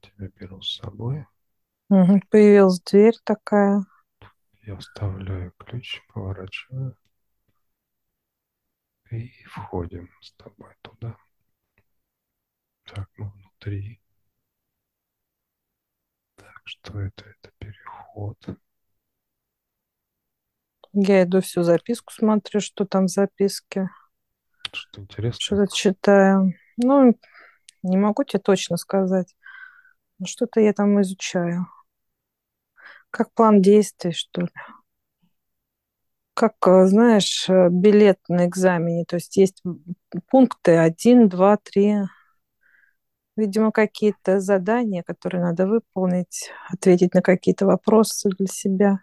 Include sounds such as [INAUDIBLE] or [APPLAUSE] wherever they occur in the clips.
тебя беру с собой. Мгм. Появилась дверь такая. Я вставляю ключ, поворачиваю. И входим с тобой туда. Так, мы внутри. Так, что это? Это переход. Я иду всю записку, смотрю, что там в записке. Что интересно? Что-то читаю. Ну, не могу тебе точно сказать. Но что-то я там изучаю. Как план действий, что ли. Как, э, знаешь, э, билет на экзамене. То есть есть пункты один, два, три. Видимо, какие-то задания, которые надо выполнить, ответить на какие-то вопросы для себя.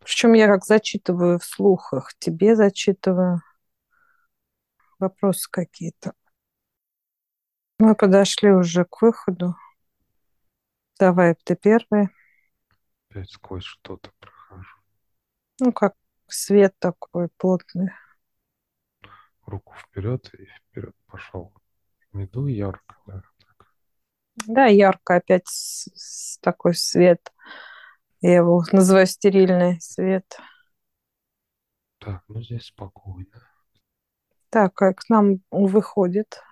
Причем я как зачитываю вслух их, тебе зачитываю вопросы какие-то. Мы подошли уже к выходу. Давай, ты первый. Опять сквозь что-то прохожу. Ну, как свет такой плотный. Руку вперед и вперед пошел. Иду ярко, да. Так. Да, ярко опять с- с такой свет. Я его называю стерильный свет. Так, ну здесь спокойно. Так, как к нам выходит,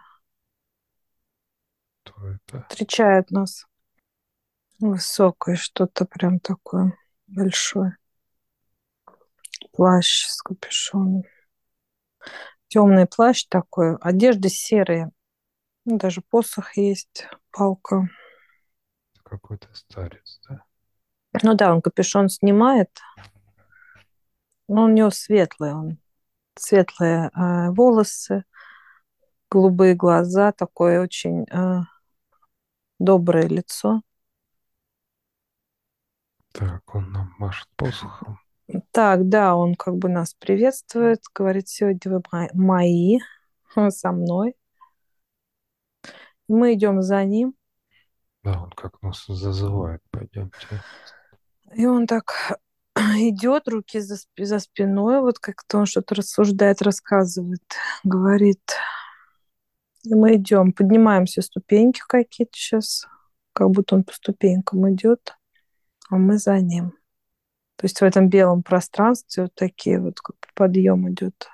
То это встречает нас. Высокое что-то прям такое большое. Плащ с капюшоном. Темный плащ такой, одежда серые. Ну, даже посох есть, палка. какой-то старец, да? Ну да, он капюшон снимает, но у него светлый он. Светлые э, волосы, голубые глаза, такое очень э, доброе лицо. Так, он нам машет посохом. Так, да, он как бы нас приветствует, говорит, сегодня вы мо- мои, со мной. Мы идем за ним, Да, он как нас зазывает. Пойдемте. и он так [CLEARS THROAT] идет, руки за, сп- за спиной, вот как-то он что-то рассуждает, рассказывает, говорит. И мы идем, поднимаемся ступеньки какие-то сейчас, как будто он по ступенькам идет, а мы за ним. То есть в этом белом пространстве вот такие вот подъем идет.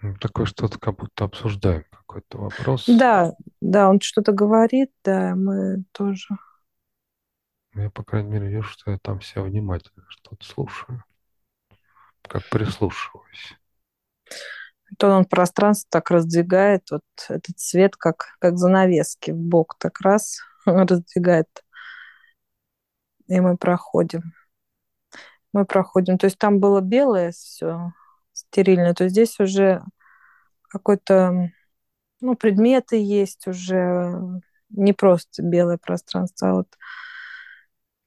Ну, такое что-то как будто обсуждаем какой-то вопрос. Да, да, он что-то говорит, да, мы тоже. Я, по крайней мере, вижу, что я там все внимательно что-то слушаю. Как прислушиваюсь. То он пространство так раздвигает, вот этот свет, как, как занавески в бок так раз [LAUGHS] раздвигает. И мы проходим. Мы проходим. То есть там было белое все стерильное, то здесь уже какой-то, ну, предметы есть уже, не просто белое пространство, а вот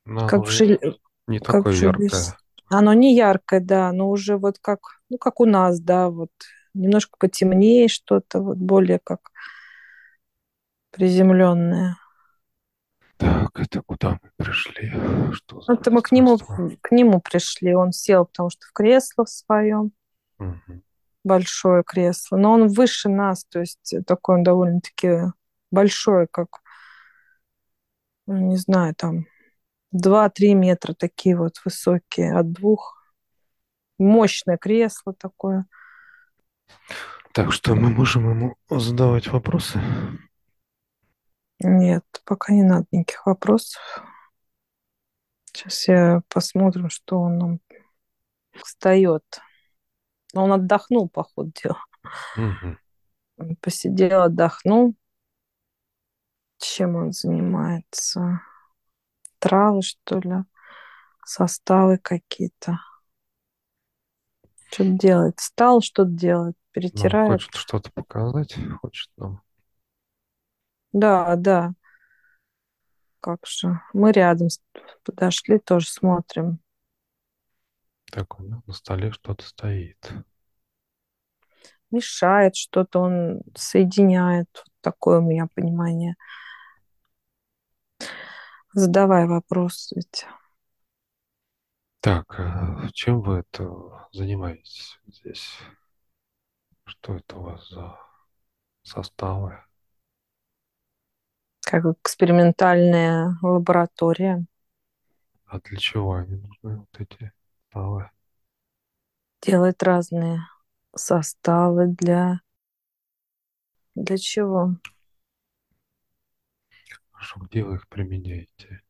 Но как оно в же жиле- не как такое жиле- яркое. Оно не яркое, да, но уже вот как, ну, как у нас, да, вот немножко потемнее что-то, вот более как приземленное. Так, это куда мы пришли? Что за Это мы к нему, к нему пришли. Он сел, потому что в кресло в своем, Мгм. большое кресло. Но он выше нас, то есть такой он довольно-таки большой, как, ну, не знаю, там 2-3 метра такие вот высокие, от двух. Мощное кресло такое. Так, что мы можем ему задавать вопросы? Нет, пока не надо никаких вопросов. Сейчас я посмотрим, что он нам встает. Он отдохнул, по ходу дела. Он посидел, отдохнул. Чем он занимается? Травы, что ли? Составы какие-то. Что-то делает. Встал, что-то делает. Нам Перетирает. хочет что-то показать, хочет нам. Да, да. Как же. Мы рядом с- подошли, тоже смотрим. Так, у него на столе что-то стоит. Мешает что-то, он соединяет. Вот такое у меня понимание. Задавай вопрос. Ведь. Так, а чем вы это занимаетесь здесь? Что это у вас за составы? Как экспериментальная лаборатория. А для чего они нужны, вот эти составы? Делает разные составы для... Для чего? Хорошо, где вы их применяете?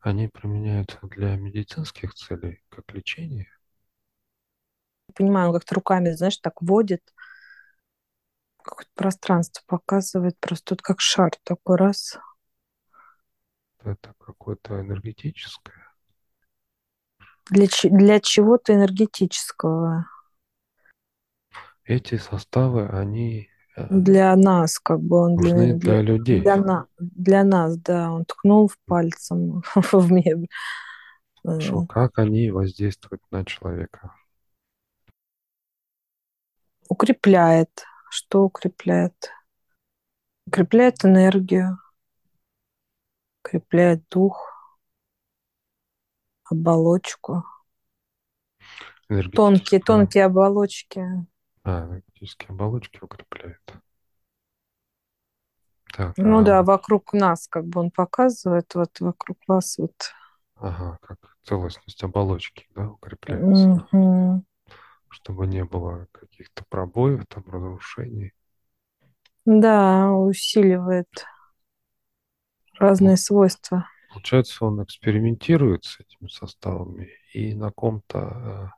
Они применяются для медицинских целей, как лечение? Понимаю, как-то руками, знаешь, так водит, какое-то пространство показывает, просто тут как шар такой раз. Это какое-то энергетическое? Для, для чего-то энергетического. Эти составы, они... Э, для нас, как бы он нужны для, для людей. Для, на, для нас, да. Он ткнул в пальцем [LAUGHS] в мебель. Хорошо, э. как они воздействуют на человека? Укрепляет. Что укрепляет? Укрепляет энергию, укрепляет дух, оболочку. Тонкие, тонкие оболочки. А, энергетические оболочки укрепляет. Так, ну а... да, вокруг нас, как бы он показывает, вот вокруг вас вот. Ага, как целостность оболочки, да, укрепляется. Угу. Чтобы не было каких-то пробоев, там, разрушений. Да, усиливает разные ну, свойства. Получается, он экспериментирует с этими составами и на ком-то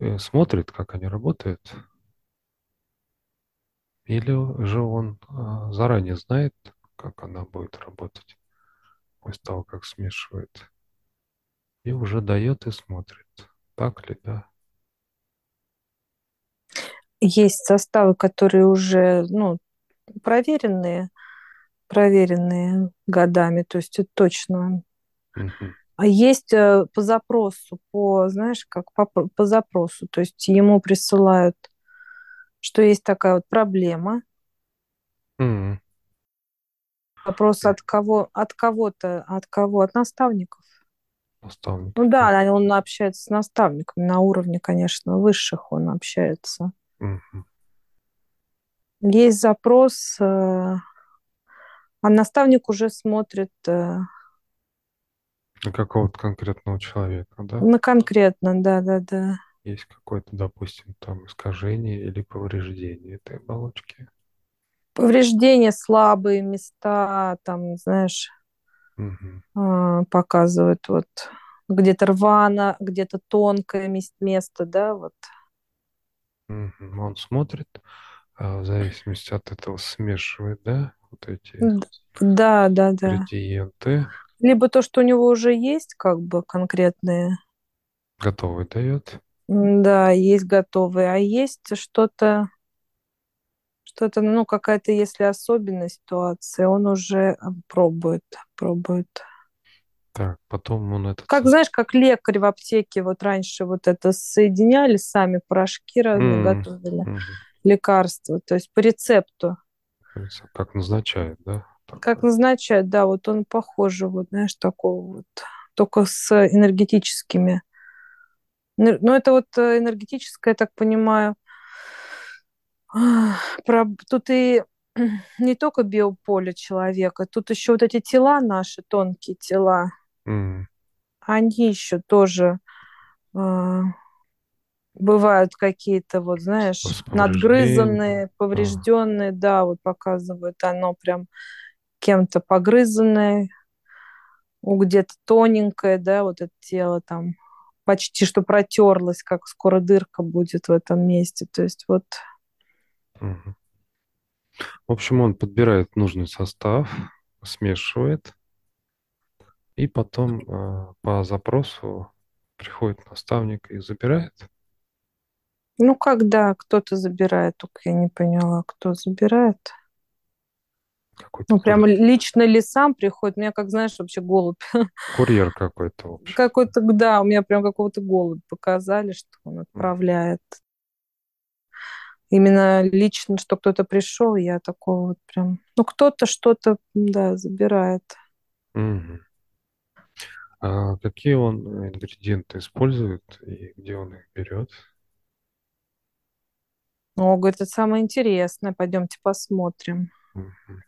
э, э смотрит, как они работают. Или же он э, заранее знает, как она будет работать после того, как смешивает. И уже дает и смотрит. Так ли, да? Есть составы, которые уже ну, проверенные, проверенные годами, то есть это точно. А есть э, по запросу, по, знаешь, как по, по запросу, то есть ему присылают, что есть такая вот проблема. Угу. Вопрос от кого, от кого-то, от кого, от наставников. Наставников. Ну да, он общается с наставниками на уровне, конечно, высших он общается. Есть запрос, э, а наставник уже смотрит э, на какого-то конкретного человека, да? На конкретно, да, да, да. Есть какое-то, допустим, там искажение или повреждение этой оболочки. Повреждения, слабые места, там, знаешь, угу. показывают вот где-то рвано, где-то тонкое место, да, вот. Он смотрит, а, в зависимости от этого смешивает, да, вот эти да, да, да. ингредиенты. Либо то, что у него уже есть, как бы конкретные. Готовый дает. Да, есть готовые, а есть что-то, что-то, ну, какая-то, если особенная ситуация, он уже пробует, пробует. Так, потом он этот... Как, знаешь, как лекарь в аптеке, вот раньше вот это соединяли сами, порошки разные mm-hmm. готовили, mm-hmm. лекарства, то есть по рецепту. Как назначают, да? Как назначают, да, вот он похоже, вот, знаешь, такого вот, только с энергетическими. Ну, это вот э, энергетическое, я так понимаю, про... тут и [CLEARS THROAT] не только биополе человека, тут еще вот эти тела наши, тонкие тела, Mm. Они еще тоже э, бывают какие-то, вот знаешь, надгрызанные, поврежденные, а. да, вот показывают, оно прям кем-то погрызанное, у где-то тоненькое, да, вот это тело там почти что протерлось, как скоро дырка будет в этом месте. То есть вот. Угу. В общем, он подбирает нужный состав, смешивает, и потом э, по запросу приходит наставник и забирает? Ну, когда кто-то забирает, только я не поняла, кто забирает. Какой-то ну, прямо лично ли сам приходит? У меня, как знаешь, вообще голубь. [LAUGHS] Курьер какой-то. Какой-то, да, у меня прям какого-то голубь показали, что он отправляет. Именно лично, что кто-то пришел, я такого вот прям... Ну, кто-то что-то, да, забирает. Mm-hmm. А какие он ингредиенты использует и где он их берет? О, говорит, это самое интересное, пойдемте посмотрим. Мгм.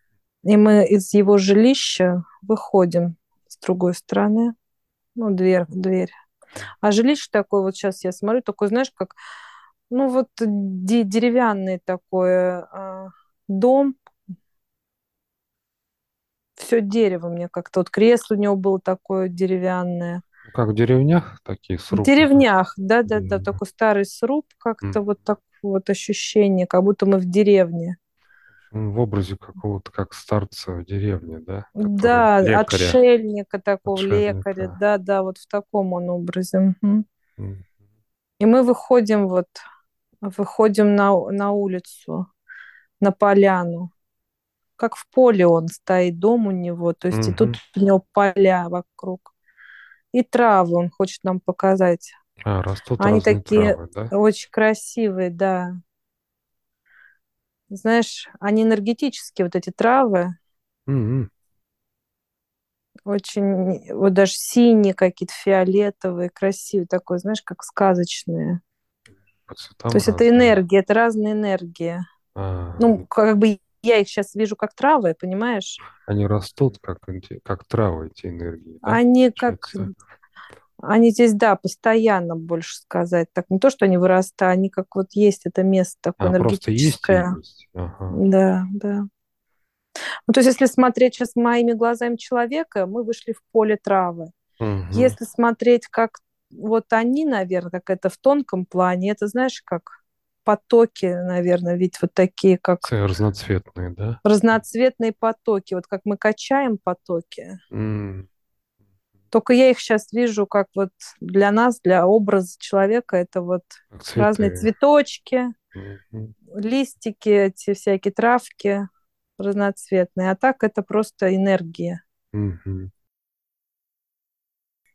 И мы из его жилища выходим с другой стороны. Ну, дверь, дверь. А жилище такое, вот сейчас я смотрю, такое, знаешь, как, ну, вот деревянный такой э, дом, все дерево мне как-то. Вот кресло у него было такое деревянное. Как в деревнях такие срубы? В деревнях, да-да-да, такой старый сруб, как-то mm. вот так вот ощущение, как будто мы в деревне. В образе какого-то, как старца в деревне, да? Да, лекаря. отшельника такого, отшельника. лекаря, да-да, вот в таком он образе. Угу. Mm. И мы выходим вот, выходим на, на улицу, на поляну как в поле он стоит, дом у него, то есть угу. и тут у него поля вокруг. И травы он хочет нам показать. А, растут Они такие травы, да? очень красивые, да. Знаешь, они энергетические, вот эти травы. Угу. Очень, вот даже синие какие-то, фиолетовые, красивые, такой, знаешь, как сказочные. То есть разные. это энергия, это разные энергии. А, ну, как бы я их сейчас вижу как травы, понимаешь? Они растут как, как травы, эти энергии. Да? Они как... Они здесь, да, постоянно, больше сказать. Так не то, что они вырастают, они как вот есть это место такое а, энергетическое. Просто есть, есть. Ага. Да, да. Ну, то есть, если смотреть сейчас моими глазами человека, мы вышли в поле травы. Угу. Если смотреть, как вот они, наверное, как это в тонком плане, это знаешь, как потоки, наверное, ведь вот такие, как... Разноцветные, да? Разноцветные потоки, вот как мы качаем потоки. Mm. Только я их сейчас вижу как вот для нас, для образа человека, это вот Цветы. разные цветочки, mm-hmm. листики, эти всякие травки разноцветные. А так это просто энергия. Mm-hmm.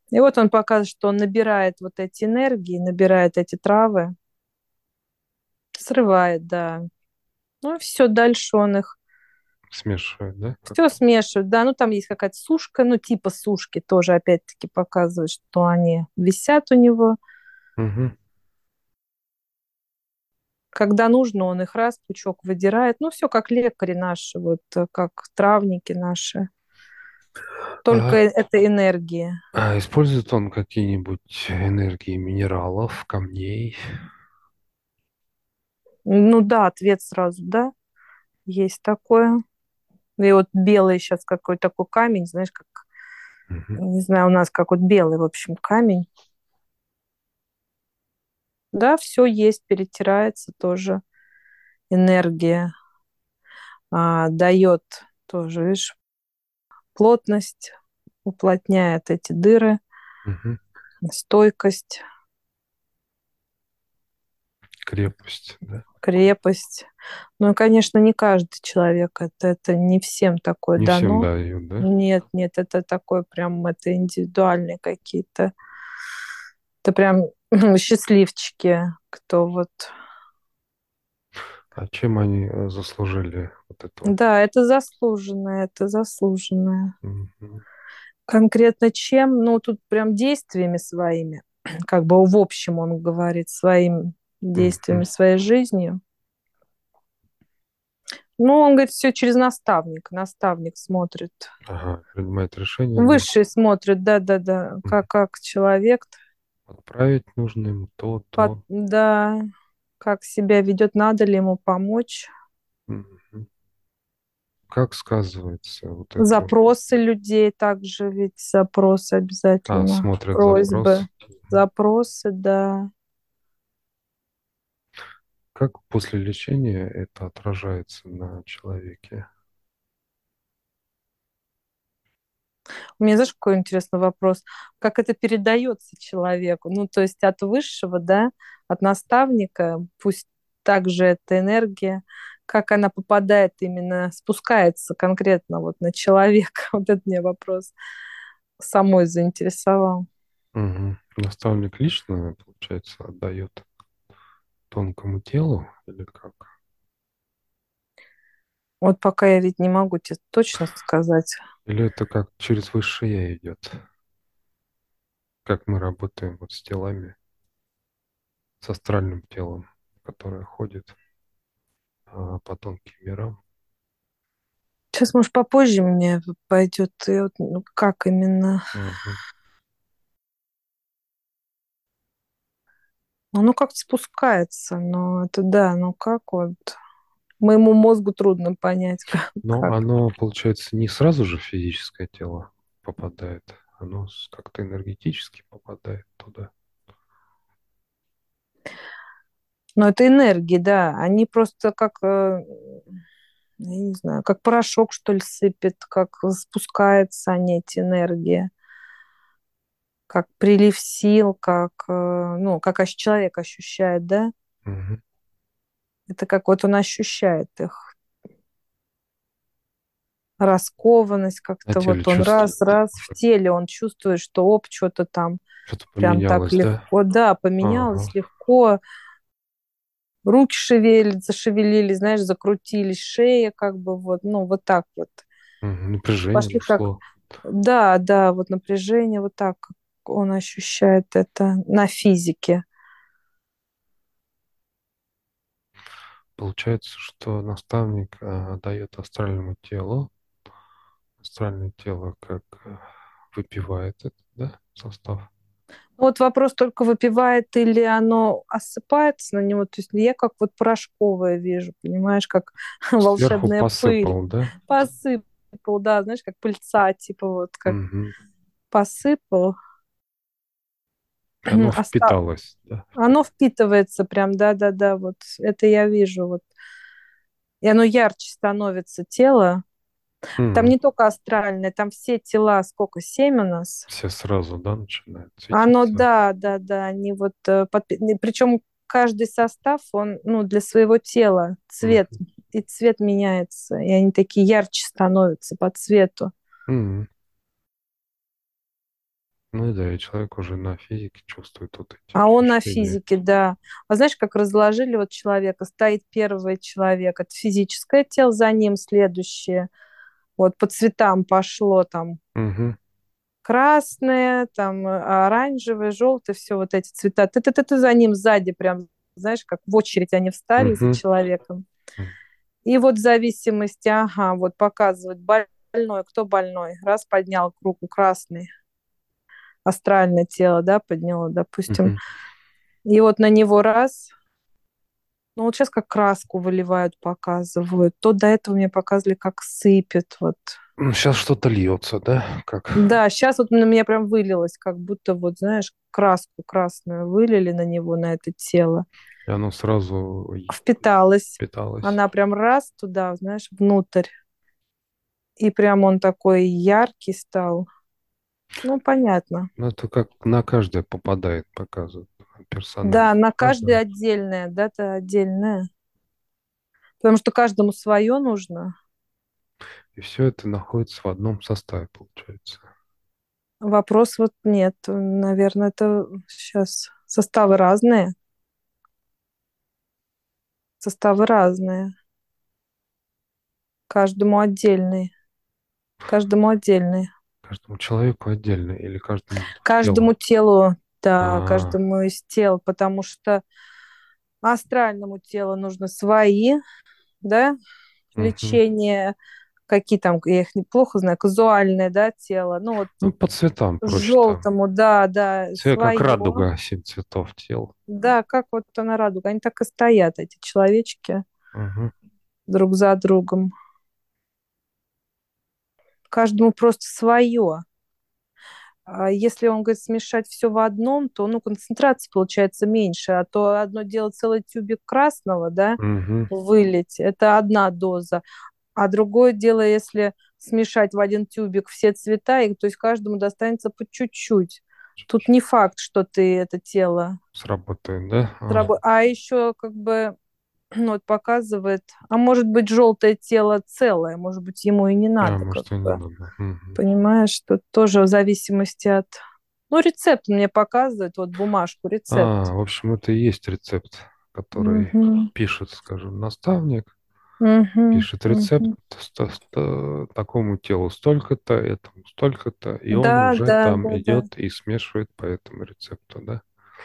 И вот он показывает, что он набирает вот эти энергии, набирает эти травы, Срывает, да. Ну, все, дальше он их смешивает, да? Все смешивает, да. Ну, там есть какая-то сушка, ну, типа сушки тоже, опять-таки, показывает, что они висят у него. Угу. Когда нужно, он их раз, пучок выдирает. Ну, все как лекари наши, вот как травники наши. Только а, это энергия. А использует он какие-нибудь энергии минералов, камней? Ну да, ответ сразу, да, есть такое. И вот белый сейчас какой-то такой камень, знаешь, как, угу. не знаю, у нас как вот белый, в общем, камень. Да, все есть, перетирается тоже энергия, а, дает тоже, видишь, плотность, уплотняет эти дыры, угу. стойкость. Крепость, да? Крепость. Ну конечно, не каждый человек, это, это не всем такое не дано. Всем дают, да? Нет, нет, это такое прям, это индивидуальные какие-то. Это прям [CLEARS THROAT] счастливчики, кто вот... А чем они э, заслужили вот это? Да, это заслуженное, это заслуженное. Угу. Конкретно чем? Ну, тут прям действиями своими. [CLEARS THROAT] Как бы в общем он говорит, своим действиями, своей жизнью. Ну, он говорит, все через наставник. Наставник смотрит. Ага, принимает решение. Высший смотрит, да-да-да, как, как человек. Отправить нужно ему то, то. Под, да, как себя ведет, надо ли ему помочь. Как сказывается вот это? Запросы людей также, ведь запросы обязательно. А, смотрят Просьбы. Запрос. Запросы, да. Как после лечения это отражается на человеке? У меня, знаешь, какой интересный вопрос. Как это передается человеку? Ну, то есть от высшего, да, от наставника, пусть также эта энергия, как она попадает именно, спускается конкретно вот на человека? [LAUGHS] Вот это мне вопрос самой заинтересовал. Угу. Наставник лично, получается, отдает тонкому телу или как? Вот пока я ведь не могу тебе точно сказать. Или это как через высшее я идет? Как мы работаем вот с телами, с астральным телом, которое ходит а, по тонким мирам? Сейчас, может, попозже мне пойдет. И вот, ну, как именно? Мгм. Оно как-то спускается, но это да, ну как вот? Моему мозгу трудно понять, [LAUGHS] как. Но как. оно, получается, не сразу же в физическое тело попадает. Оно как-то энергетически попадает туда. Но это энергии, да. Они просто как, э, я не знаю, как порошок, что ли, сыпет, как спускаются они, эти энергии, как прилив сил, как, э, ну, как человек ощущает, да? Мгм. Это как вот он ощущает их. Раскованность как-то вот он раз, чувствует. раз в теле он чувствует, что оп, что-то там Что-то прям так поменялось, да? легко, да, поменялось Ага. легко, руки шевелят, зашевелились, знаешь, закрутились, шея как бы вот, ну, вот так вот. Мгм. Напряжение Пошли как, ушло. да, да, вот напряжение, вот так как он ощущает это на физике. Получается, что наставник а, дает астральному телу, астральное тело как а, выпивает это, да, состав. Вот вопрос только выпивает или оно осыпается на него, то есть я как вот порошковое вижу, понимаешь, как [LAUGHS] Сверху волшебная пыль. посыпал, да? Посыпал, да, знаешь, как пыльца, типа вот как Мгм. посыпал. Оно Оста- впиталось, да? Оно впитывается прям, да-да-да, вот это я вижу, вот. И оно ярче становится, тело. Там Мгм. не только астральное, там все тела, сколько, семь у нас? Все сразу, да, начинают Оно, светиться. да, да, да, они вот, причем каждый состав, он, ну, для своего тела, цвет, и цвет меняется, и они такие ярче становятся по цвету. Мгм. Ну и да, и человек уже на физике чувствует вот эти А он на ощущения. физике, да. А знаешь, как разложили вот человека? Стоит первый человек, это физическое тело, за ним следующее. Вот по цветам пошло там Мгм. красное, там э, оранжевое, желтое, все вот эти цвета. Ты, ты, ты, ты за ним сзади прям, знаешь, как в очередь они встали за Мгм. человеком. И вот в зависимости, ага, вот показывают больной, кто больной. Раз поднял руку красный, астральное тело, да, подняло, допустим. Мгм. И вот на него раз, ну вот сейчас как краску выливают, показывают. То до этого мне показывали, как сыпет, вот. Ну, сейчас что-то льется, да? Как? Да, сейчас вот на меня прям вылилось, как будто вот, знаешь, краску красную вылили на него, на это тело. И оно сразу и Впиталась. впиталось. Она прям раз туда, знаешь, внутрь. И прям он такой яркий стал. Ну, понятно. Ну, это как на каждое попадает, показывают. Персонально. Да, на каждое Каждое. отдельное, дата отдельная. Потому что каждому свое нужно. И все это находится в одном составе, получается. Вопрос вот нет. Наверное, это сейчас составы разные. Составы разные. Каждому отдельный. Каждому отдельный. Каждому человеку отдельно или каждому Каждому телу, да, А. каждому из тел, потому что астральному телу нужно свои, да, Мгм. лечение, какие там, я их неплохо знаю, казуальное, да, тело, ну вот Ну, по цветам проще. там. желтому, да, да, Все как радуга, семь цветов тел. Да, как вот она радуга, они так и стоят, эти человечки, Мгм. друг за другом. Каждому просто свое. А если он говорит смешать все в одном, то ну, концентрация получается меньше. А то одно дело целый тюбик красного, да, Мгм. вылить, это одна доза. А другое дело, если смешать в один тюбик все цвета, и, то есть каждому достанется по чуть-чуть. Тут не факт, что ты это тело Сработает, да? Срабо- А еще как бы ну, вот показывает, а может быть желтое тело целое, может быть ему и не а, надо, может, как и не надо. Понимаешь, что тоже в зависимости от, ну рецепт мне показывает, вот бумажку рецепт. А, в общем, это и есть рецепт, который Мгм, пишет, скажем, наставник, мгм, пишет рецепт мгм. ст- ст- такому телу столько-то, этому столько-то, и он Да, уже да, там да, да. идет и смешивает по этому рецепту, да?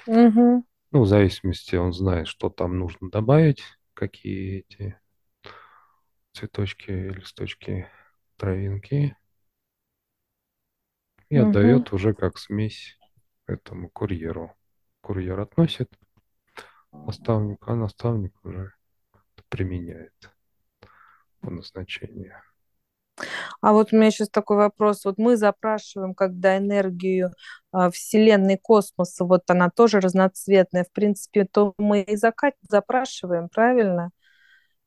Мгм. Ну, в зависимости, он знает, что там нужно добавить, какие эти цветочки, листочки, травинки и Угу. отдает уже как смесь этому курьеру. Курьер относит наставнику, а наставник уже применяет по назначению. А вот у меня сейчас такой вопрос. Вот мы запрашиваем, когда энергию а, Вселенной, космоса, вот она тоже разноцветная, в принципе, то мы и закат запрашиваем, правильно?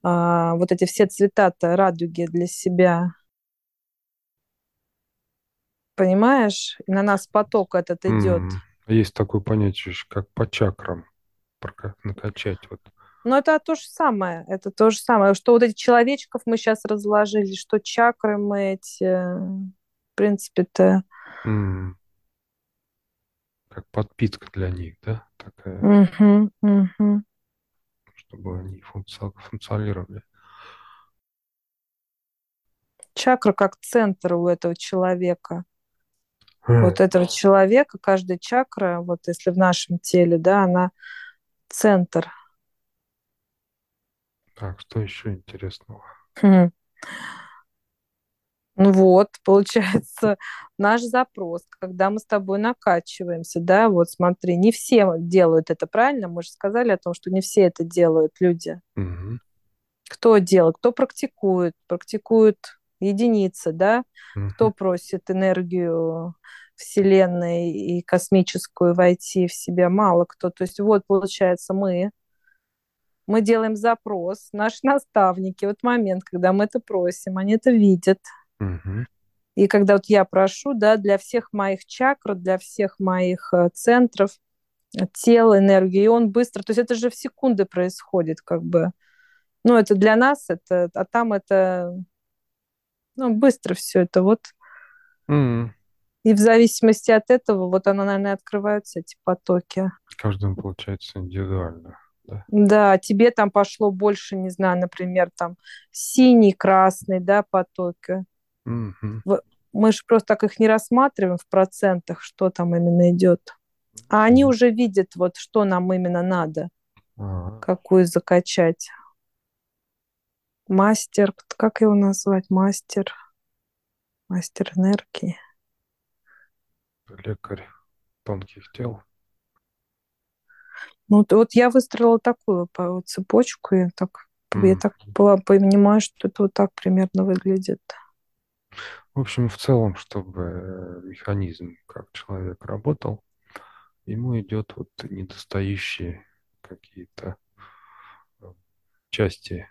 А, вот эти все цвета-то радуги для себя. Понимаешь? И на нас поток этот идет. Есть такое понятие, как по чакрам прока- накачать. Вот. Но это то же самое. Это то же самое. Что вот этих человечков мы сейчас разложили, что чакры мы эти, в принципе-то... М, Как подпитка для них, да? Такая, Мгм, мгм. чтобы они функци- функционировали. Чакра как центр у этого человека. Вот этого человека, каждая чакра, вот если в нашем теле, да, она центр. Так, что еще интересного? Хм. Ну вот, получается, наш запрос, когда мы с тобой накачиваемся, да, вот смотри, не все делают это, правильно? Мы же сказали о том, что не все это делают люди. Мгм, Кто делает, кто практикует, практикует единицы, да, кто мгм, просит энергию Вселенной и космическую войти в себя, мало кто. То есть вот, получается, мы, мы делаем запрос, наши наставники, вот момент, когда мы это просим, они это видят. И когда вот я прошу, да, для всех моих чакр, для всех моих э, центров э, тела, энергии, и он быстро, то есть это же в секунды происходит, как бы. Ну, это для нас, это, а там это, ну, быстро все это вот. М, И в зависимости от этого, вот оно, наверное, открываются эти потоки. Каждому получается индивидуально. Да? Да, тебе там пошло больше, не знаю, например, там синий, красный, да, потоки. Мгм, Мы же просто так их не рассматриваем в процентах, что там именно идет. А они уже видят, вот что нам именно надо, А, какую закачать. Мастер, как его назвать? Мастер. Мастер энергии. Лекарь тонких тел. Ну, вот я выстроила такую по- цепочку, я так, я М. так была- понимаю, что это вот так примерно выглядит. В общем, в целом, чтобы э, механизм, как человек работал, ему идет вот недостающие какие-то э, части,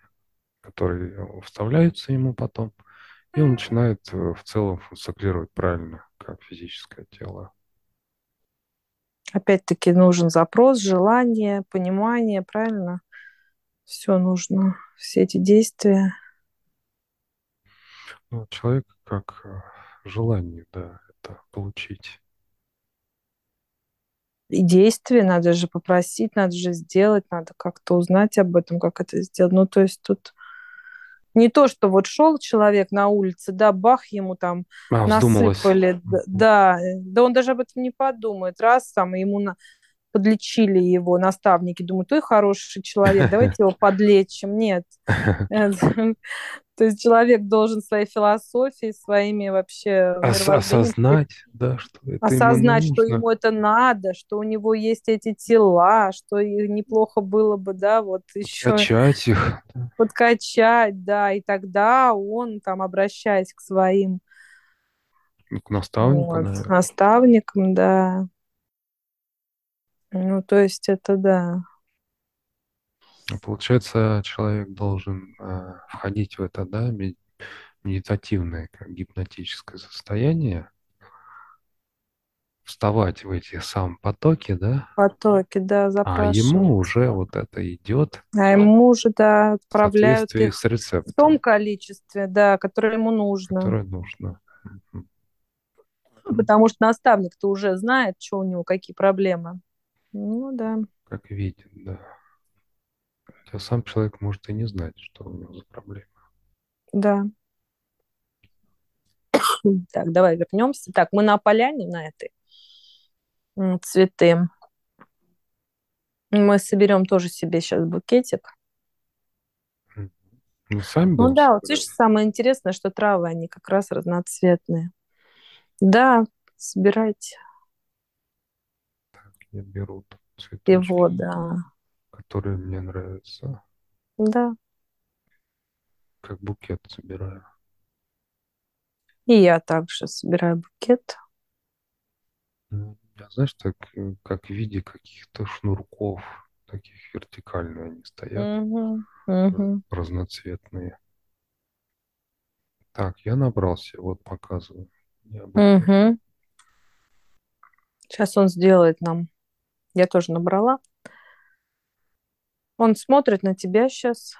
которые вставляются ему потом, и он начинает э, в целом функционировать правильно, как физическое тело. Опять-таки нужен запрос, желание, понимание, правильно? Все нужно, все эти действия. Ну, человек как э, желание, да, это получить. И действия надо же попросить, надо же сделать, надо как-то узнать об этом, как это сделать. Ну, то есть тут не то, что вот шел человек на улице, да, бах, ему там А, вздумалось. насыпали, д- да, э, да он даже об этом не подумает. Раз там ему на- подлечили его наставники, думают, той хороший человек, давайте его [LAUGHS] подлечим. Нет. [LAUGHS] [LAUGHS] То есть человек должен своей философией, своими вообще Ос- осознать, да, что это осознать, ему что ему это надо, что у него есть эти тела, что неплохо было бы, да, вот еще Качать их. подкачать, да, и тогда он там, обращаясь к своим Ну, К наставнику, вот, наверное. наставникам, да. Ну, то есть это да. Получается, человек должен э, входить в это, да, мед- медитативное, как гипнотическое состояние, вставать в эти сам потоки, да, Потоки, да, а запрашивают. ему уже вот это идет А ему уже, да, отправляют их с в том рецептом, количестве, да, которое ему нужно. которое нужно. Потому что наставник-то уже знает, что у него, какие проблемы. Ну, да. Как видит, да. Хотя сам человек может и не знать, что у него за проблема. Да. Так, давай вернемся. Так, мы на поляне на этой цветы. Мы соберем тоже себе сейчас букетик. Ну, сами Ну да, вот видишь, самое интересное, что травы, они как раз разноцветные. Да, собирайте Я беру там его, цветочки, да. которые мне нравятся. Да. Как букет собираю. И я также собираю букет. Ну, Я, знаешь, так, э, как в виде каких-то шнурков, таких вертикально они стоят, Мгм, р- мгм, разноцветные. Так, я набрался, вот показываю. Я букет. мгм. Сейчас он сделает нам. Я тоже набрала. Он смотрит на тебя сейчас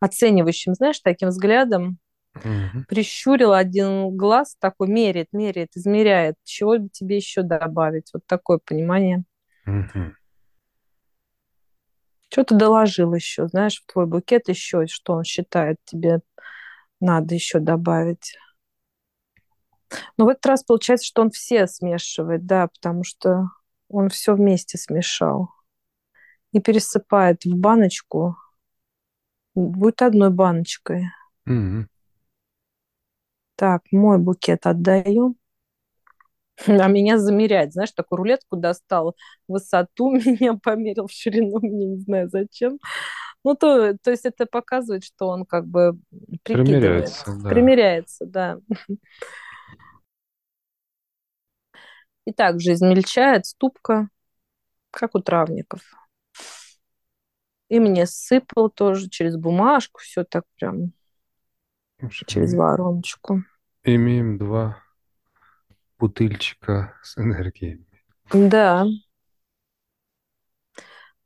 оценивающим, знаешь, таким взглядом. Мгм, Прищурил один глаз, такой меряет, меряет, измеряет. Чего бы тебе еще добавить? Вот такое понимание. мгм. Что ты доложил еще, знаешь, в твой букет еще, что он считает тебе надо еще добавить. Но в этот раз получается, что он все смешивает, да, потому что он все вместе смешал. И пересыпает в баночку. Будет одной баночкой. Мгм. Так, мой букет отдаю. [LAUGHS] А меня замерять, знаешь, такую рулетку достал, высоту [LAUGHS] меня померил, в ширину, мне не знаю зачем. Ну, то, то есть это показывает, что он как бы прикидывает, Примеряется, да. примеряется, да. [LAUGHS] И также измельчает ступка, как у травников. И мне сыпал тоже через бумажку, все так прям Слушай, через вороночку. имеем два бутыльчика с энергией. Да,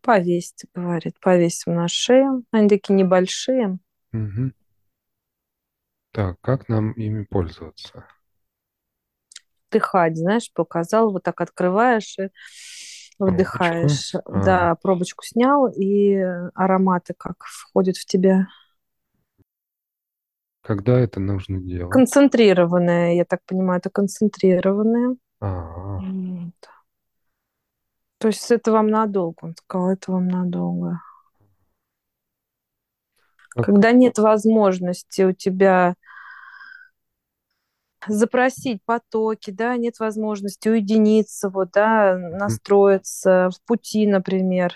повесьте, говорит, повесим на шею. Они такие небольшие. Мгм. Так, как нам ими пользоваться? Вдыхать, знаешь, показал, вот так открываешь и Пробочку? вдыхаешь. А, Да, пробочку снял, и ароматы как входят в тебя. когда это нужно делать? Концентрированные, я так понимаю, это концентрированные. А, Вот. То есть это вам надолго, он сказал, это вам надолго. как- Когда нет возможности у тебя запросить потоки, да, нет возможности уединиться, вот, да, настроиться в пути, например,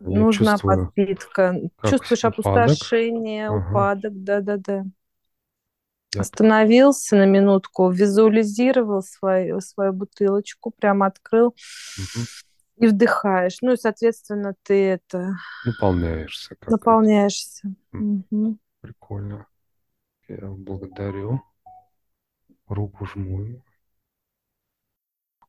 я нужна чувствую, подпитка, как чувствуешь упадок. опустошение, Ага. упадок, да-да-да. Остановился на минутку, визуализировал свою, свою бутылочку, прям открыл Мгм. и вдыхаешь. Ну и, соответственно, ты это Наполняешься. Наполняешься. Мгм. Прикольно. Я благодарю. Руку жму. ему.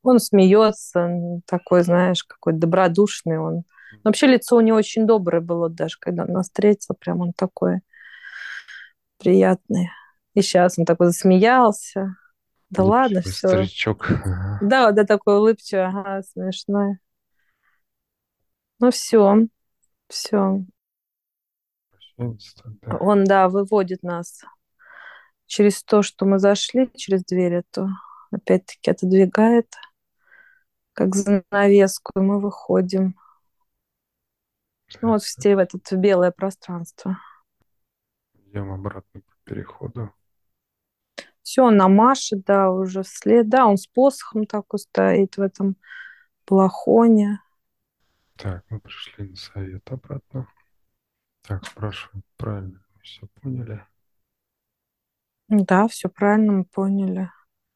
Он смеется, такой, знаешь, какой добродушный он. Вообще лицо у него очень доброе было даже, когда он нас встретил, прям он такой приятный. И сейчас он такой засмеялся. Да ладно, все. Старичок. Ага. Да, да, такой улыбчивый, ага, смешной. Ну все, все. Он, да, выводит нас через то, что мы зашли, через дверь эту, опять-таки отодвигает, как занавеску, и мы выходим. Ну, вот в, в это в белое пространство. Идем обратно по переходу. Все, он намашет, да, уже вслед. Да, он с посохом такой стоит в этом плахоне. Так, мы пришли на совет обратно. Так, спрашивают, правильно все поняли? Да, все правильно мы поняли.